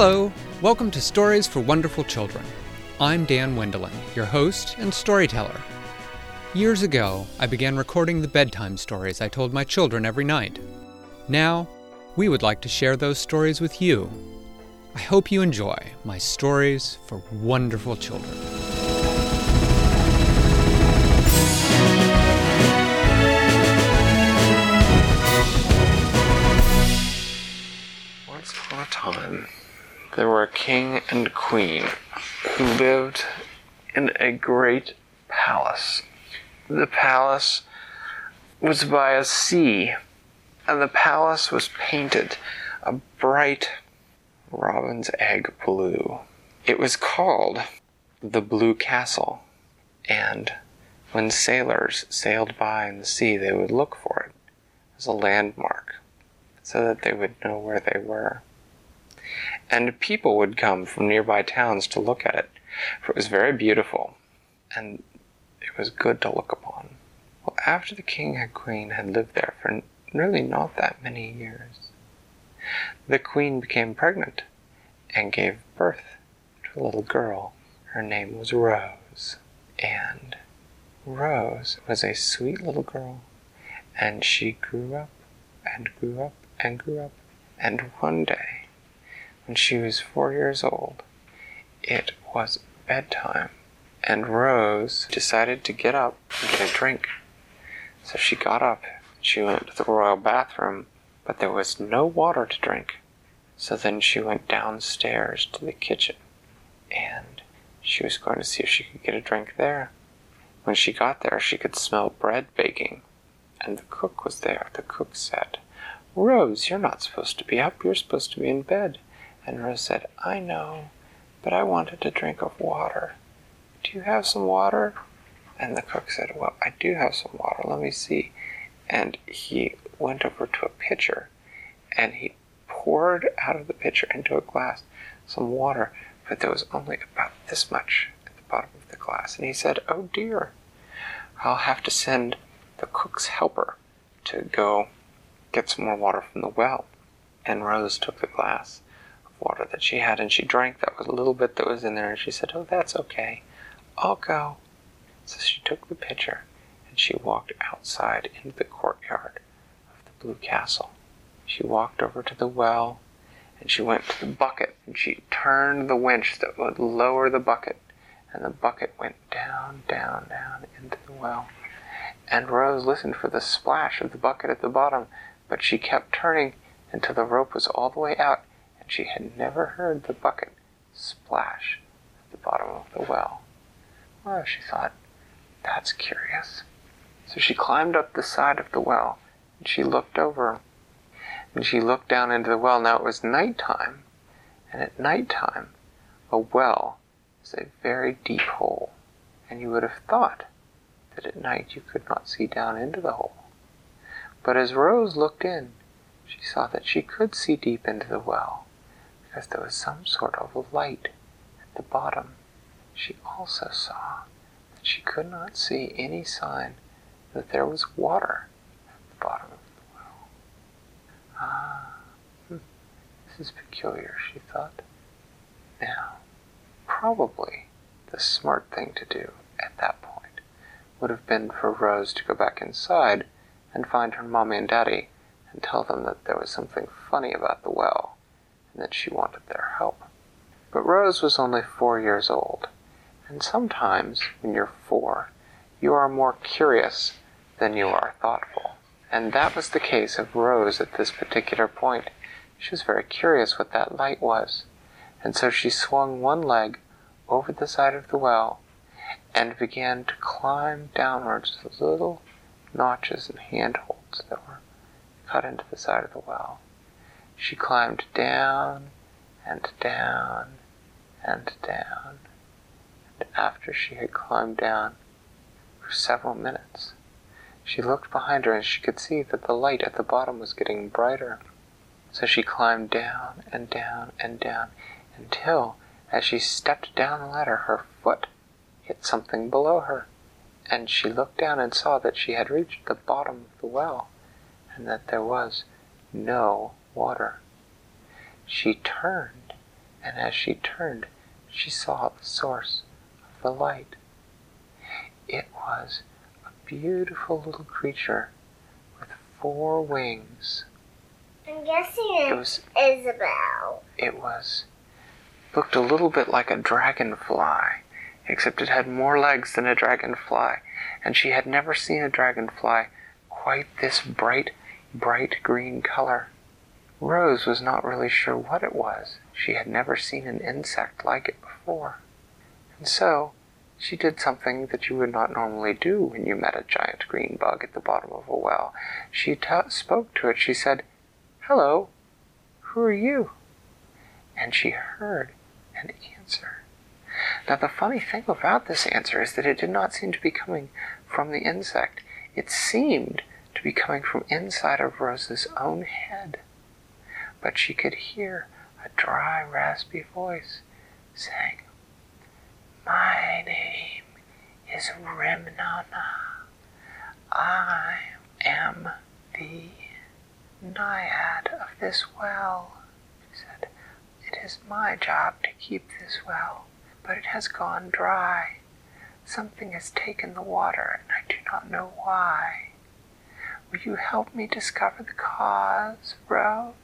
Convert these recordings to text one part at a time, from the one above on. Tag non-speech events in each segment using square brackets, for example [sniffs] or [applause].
Hello, welcome to Stories for Wonderful Children. I'm Dan Wendelin, your host and storyteller. Years ago, I began recording the bedtime stories I told my children every night. Now, we would like to share those stories with you. I hope you enjoy my stories for wonderful children. Once upon a time, there were a king and queen who lived in a great palace. The palace was by a sea, and the palace was painted a bright robin's egg blue. It was called the Blue Castle, and when sailors sailed by in the sea, they would look for it as a landmark so that they would know where they were. And people would come from nearby towns to look at it, for it was very beautiful, and it was good to look upon. Well, after the king and queen had lived there for really not that many years, the queen became pregnant and gave birth to a little girl. Her name was Rose, and Rose was a sweet little girl, and she grew up and grew up and grew up. And one day, when she was four years old, it was bedtime, and Rose decided to get up and get a drink. So she got up, she went to the royal bathroom, but there was no water to drink. So then she went downstairs to the kitchen, and she was going to see if she could get a drink there. When she got there, she could smell bread baking, and the cook was there. The cook said, Rose, you're not supposed to be up, you're supposed to be in bed. And Rose said, I know, but I wanted a drink of water. Do you have some water? And the cook said, Well, I do have some water, let me see. And he went over to a pitcher and he poured out of the pitcher into a glass some water, but there was only about this much at the bottom of the glass. And he said, Oh dear, I'll have to send the cook's helper to go get some more water from the well. And Rose took the glass water that she had and she drank that was a little bit that was in there and she said, Oh, that's okay. I'll go. So she took the pitcher and she walked outside into the courtyard of the Blue Castle. She walked over to the well and she went to the bucket and she turned the winch that would lower the bucket and the bucket went down, down, down into the well. And Rose listened for the splash of the bucket at the bottom, but she kept turning until the rope was all the way out, she had never heard the bucket splash at the bottom of the well. Well, she thought, that's curious. So she climbed up the side of the well, and she looked over, and she looked down into the well. Now it was night time, and at night time, a well is a very deep hole, and you would have thought that at night you could not see down into the hole. But as Rose looked in, she saw that she could see deep into the well, because there was some sort of light at the bottom. She also saw that she could not see any sign that there was water at the bottom of the well. Ah, hmm, this is peculiar, she thought. Now, probably the smart thing to do at that point would have been for Rose to go back inside and find her mommy and daddy and tell them that there was something funny about the well that she wanted their help. But Rose was only four years old, and sometimes when you're four, you are more curious than you are thoughtful. And that was the case of Rose at this particular point. She was very curious what that light was, and so she swung one leg over the side of the well and began to climb downwards the little notches and handholds that were cut into the side of the well. She climbed down and down and down, and after she had climbed down for several minutes, she looked behind her and she could see that the light at the bottom was getting brighter. So she climbed down and down and down until, as she stepped down the ladder, her foot hit something below her and she looked down and saw that she had reached the bottom of the well, and that there was no water. She turned and as she turned, she saw the source of the light. It was a beautiful little creature with four wings. I'm guessing It it's was Isabel. it was looked a little bit like a dragonfly, except it had more legs than a dragonfly, and she had never seen a dragonfly quite this bright, bright green color. Rose was not really sure what it was. She had never seen an insect like it before. And so she did something that you would not normally do when you met a giant green bug at the bottom of a well. She t- spoke to it. She said, Hello, who are you? And she heard an answer. Now, the funny thing about this answer is that it did not seem to be coming from the insect. It seemed to be coming from inside of Rose's own head. But she could hear a dry, raspy voice saying, My name is Remnana. I am the naiad of this well. She said, It is my job to keep this well, but it has gone dry. Something has taken the water, and I do not know why. Will you help me discover the cause, Rose?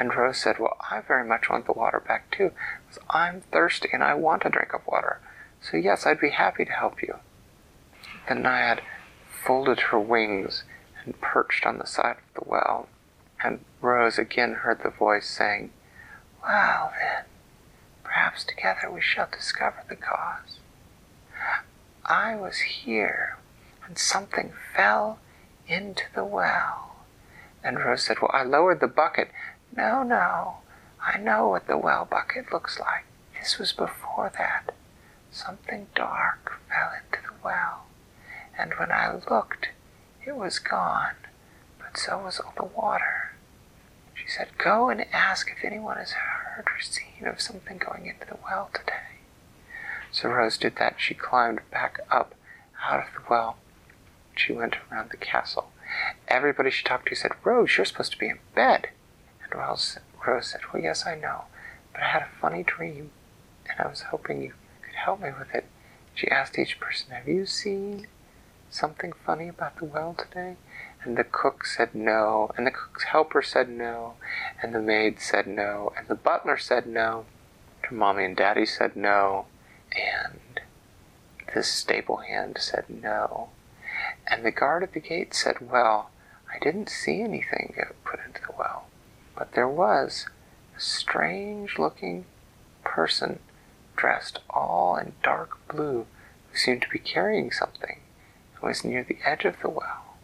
And Rose said, Well, I very much want the water back too, because I'm thirsty and I want a drink of water. So, yes, I'd be happy to help you. The naiad folded her wings and perched on the side of the well. And Rose again heard the voice saying, Well, then, perhaps together we shall discover the cause. I was here, and something fell into the well. And Rose said, Well, I lowered the bucket. No, no, I know what the well bucket looks like. This was before that. Something dark fell into the well, and when I looked, it was gone, but so was all the water. She said, Go and ask if anyone has heard or seen of something going into the well today. So Rose did that. She climbed back up out of the well. She went around the castle. Everybody she talked to said, Rose, you're supposed to be in bed. And Rose, said, Well, yes, I know, but I had a funny dream, and I was hoping you could help me with it. She asked each person, Have you seen something funny about the well today? And the cook said no, and the cook's helper said no, and the maid said no, and the butler said no, her mommy and daddy said no, and the stable hand said no. And the guard at the gate said, Well, I didn't see anything get put into the well, but there was a strange looking person dressed all in dark blue who seemed to be carrying something and was near the edge of the well.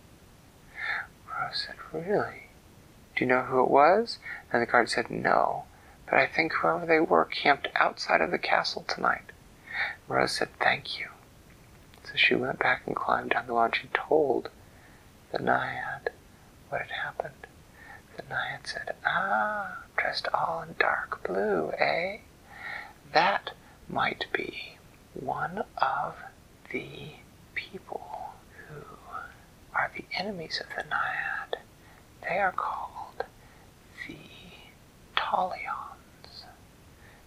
Rose said, Really? Do you know who it was? And the guard said, No, but I think whoever they were camped outside of the castle tonight. Rose said, Thank you. So she went back and climbed down the lawn. and told the naiad what had happened. The naiad said, Ah, dressed all in dark blue, eh? That might be one of the people who are the enemies of the naiad. They are called the Talions.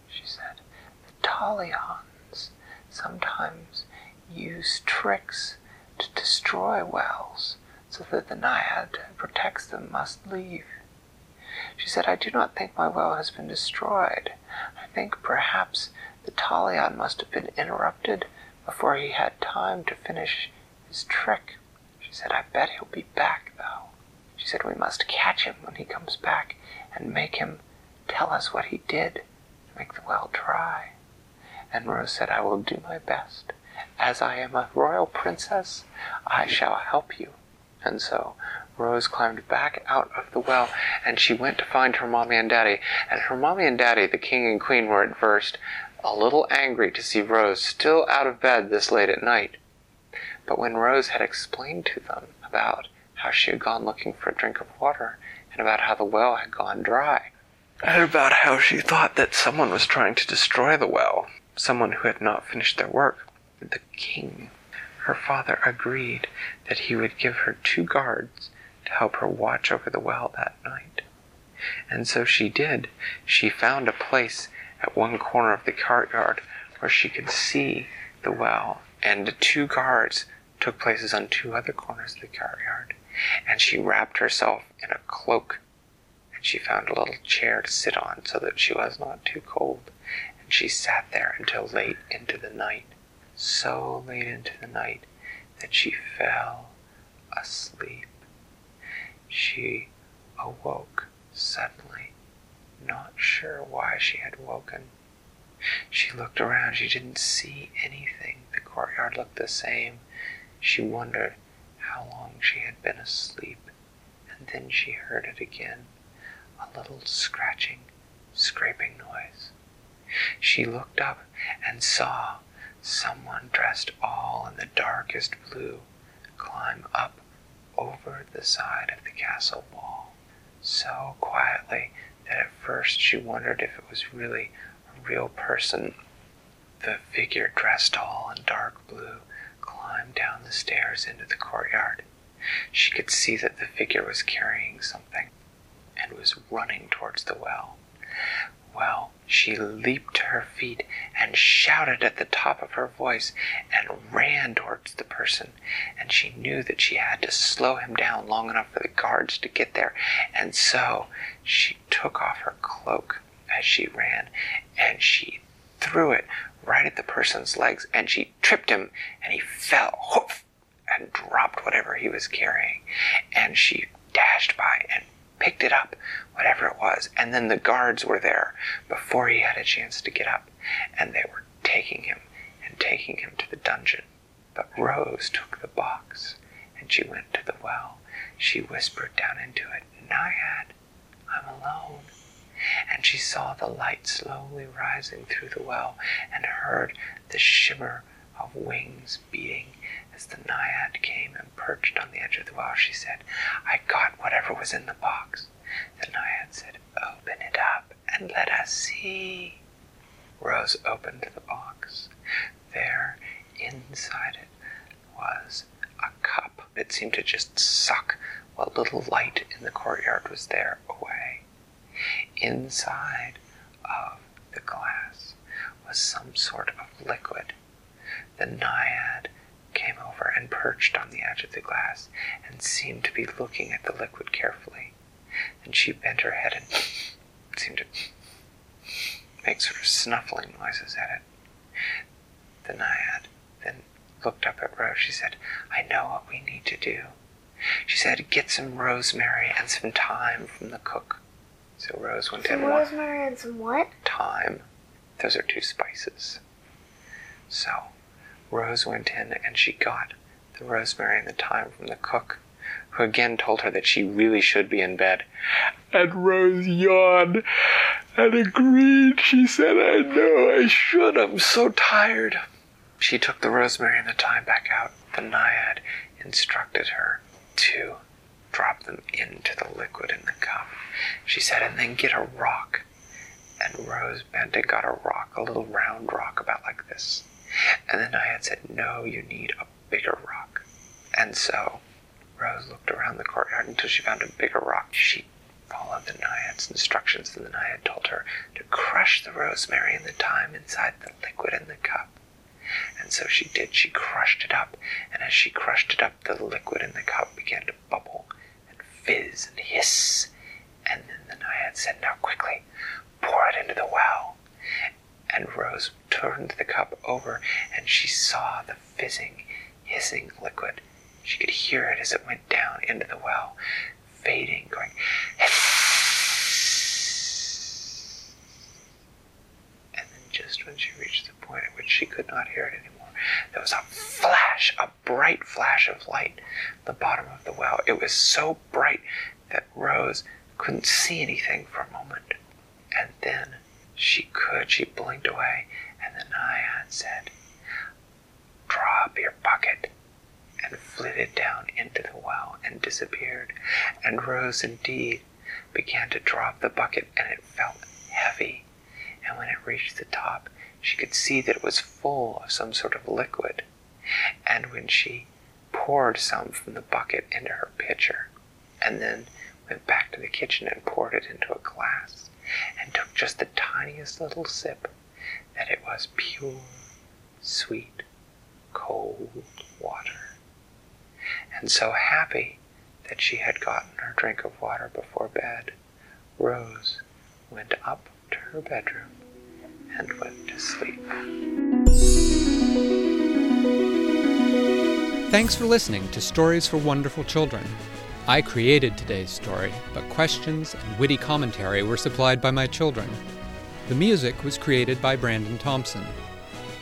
She said, The Talions sometimes use tricks to destroy wells so that the naiad who protects them must leave. She said, I do not think my well has been destroyed. I think perhaps the Talion must have been interrupted before he had time to finish his trick. She said, I bet he'll be back, though. She said, We must catch him when he comes back and make him tell us what he did to make the well dry. And Rose said, I will do my best. As I am a royal princess, I shall help you. And so Rose climbed back out of the well and she went to find her mommy and daddy. And her mommy and daddy, the king and queen, were at first a little angry to see Rose still out of bed this late at night. But when Rose had explained to them about how she had gone looking for a drink of water and about how the well had gone dry, and about how she thought that someone was trying to destroy the well, someone who had not finished their work, the king, her father, agreed that he would give her two guards to help her watch over the well that night. And so she did. She found a place at one corner of the courtyard where she could see the well, and the two guards took places on two other corners of the courtyard. And she wrapped herself in a cloak, and she found a little chair to sit on so that she was not too cold. And she sat there until late into the night, so late into the night that she fell asleep. She awoke suddenly, not sure why she had woken. She looked around. She didn't see anything. The courtyard looked the same. She wondered how long she had been asleep, and then she heard it again a little scratching, scraping noise. She looked up and saw someone dressed all in the darkest blue climb up over the side of the castle wall so quietly that at first she wondered if it was really a real person. The figure dressed all in dark blue climbed down the stairs into the courtyard. She could see that the figure was carrying something and was running towards the well. Well, she leaped to her feet and shouted at the top of her voice and ran towards the person. And she knew that she had to slow him down long enough for the guards to get there. And so she took off her cloak as she ran and she threw it right at the person's legs and she tripped him and he fell hoof and dropped whatever he was carrying. And she dashed by and picked it up, whatever it was. And then the guards were there before he had a chance to get up, and they were taking him and taking him to the dungeon. But Rose took the box, and she went to the well. She whispered down into it, Naiad, I'm alone. And she saw the light slowly rising through the well and heard the shimmer of wings beating as the naiad came and perched on the edge of the well, she said, I got whatever was in the box. The naiad said, Open it up and let us see. Rose opened the box. There, inside it, was a cup. It seemed to just suck what little light in the courtyard was there away. Inside of the glass was some sort of liquid. The naiad came over and perched on the edge of the glass and seemed to be looking at the liquid carefully. Then she bent her head and [sniffs] seemed to [sniffs] make sort of snuffling noises at it. The naiad then looked up at Rose. She said, I know what we need to do. She said, Get some rosemary and some thyme from the cook. So Rose went Some in. rosemary and some what? Thyme. Those are two spices. So Rose went in and she got the rosemary and the thyme from the cook, who again told her that she really should be in bed. And Rose yawned and agreed. She said, I know I should. I'm so tired. She took the rosemary and the thyme back out. The naiad instructed her to drop them into the liquid in the cup. She said, and then get a rock. And Rose bent and got a rock, a little round rock about like this. And the naiad said, No, you need a bigger rock. And so Rose looked around the courtyard until she found a bigger rock. She followed the naiad's instructions, and the naiad told her to crush the rosemary and the thyme inside the liquid in the cup. And so she did. She crushed it up, and as she crushed it up, the liquid in the cup began to bubble and fizz and hiss. And then the naiad said, Now quickly, pour it into the well. And Rose turned the cup over, and she saw the fizzing, hissing liquid. She could hear it as it went down into the well, fading, going. And then just when she reached the point at which she could not hear it anymore, there was a flash, a bright flash of light at the bottom of the well. It was so bright that Rose couldn't see anything for a moment. She could. She blinked away, and the naiad said, Draw up your bucket, and flitted down into the well and disappeared. And Rose indeed began to drop the bucket, and it felt heavy. And when it reached the top, she could see that it was full of some sort of liquid. And when she poured some from the bucket into her pitcher, and then went back to the kitchen and poured it into a glass, and took just the tiniest little sip, that it was pure, sweet, cold water. And so happy that she had gotten her drink of water before bed, Rose went up to her bedroom and went to sleep. Thanks for listening to Stories for Wonderful Children. I created today's story, but questions and witty commentary were supplied by my children. The music was created by Brandon Thompson.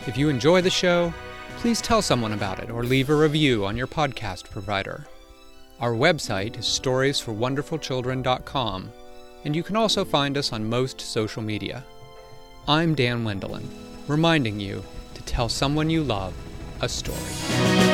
If you enjoy the show, please tell someone about it or leave a review on your podcast provider. Our website is storiesforwonderfulchildren.com, and you can also find us on most social media. I'm Dan Wendelin, reminding you to tell someone you love a story.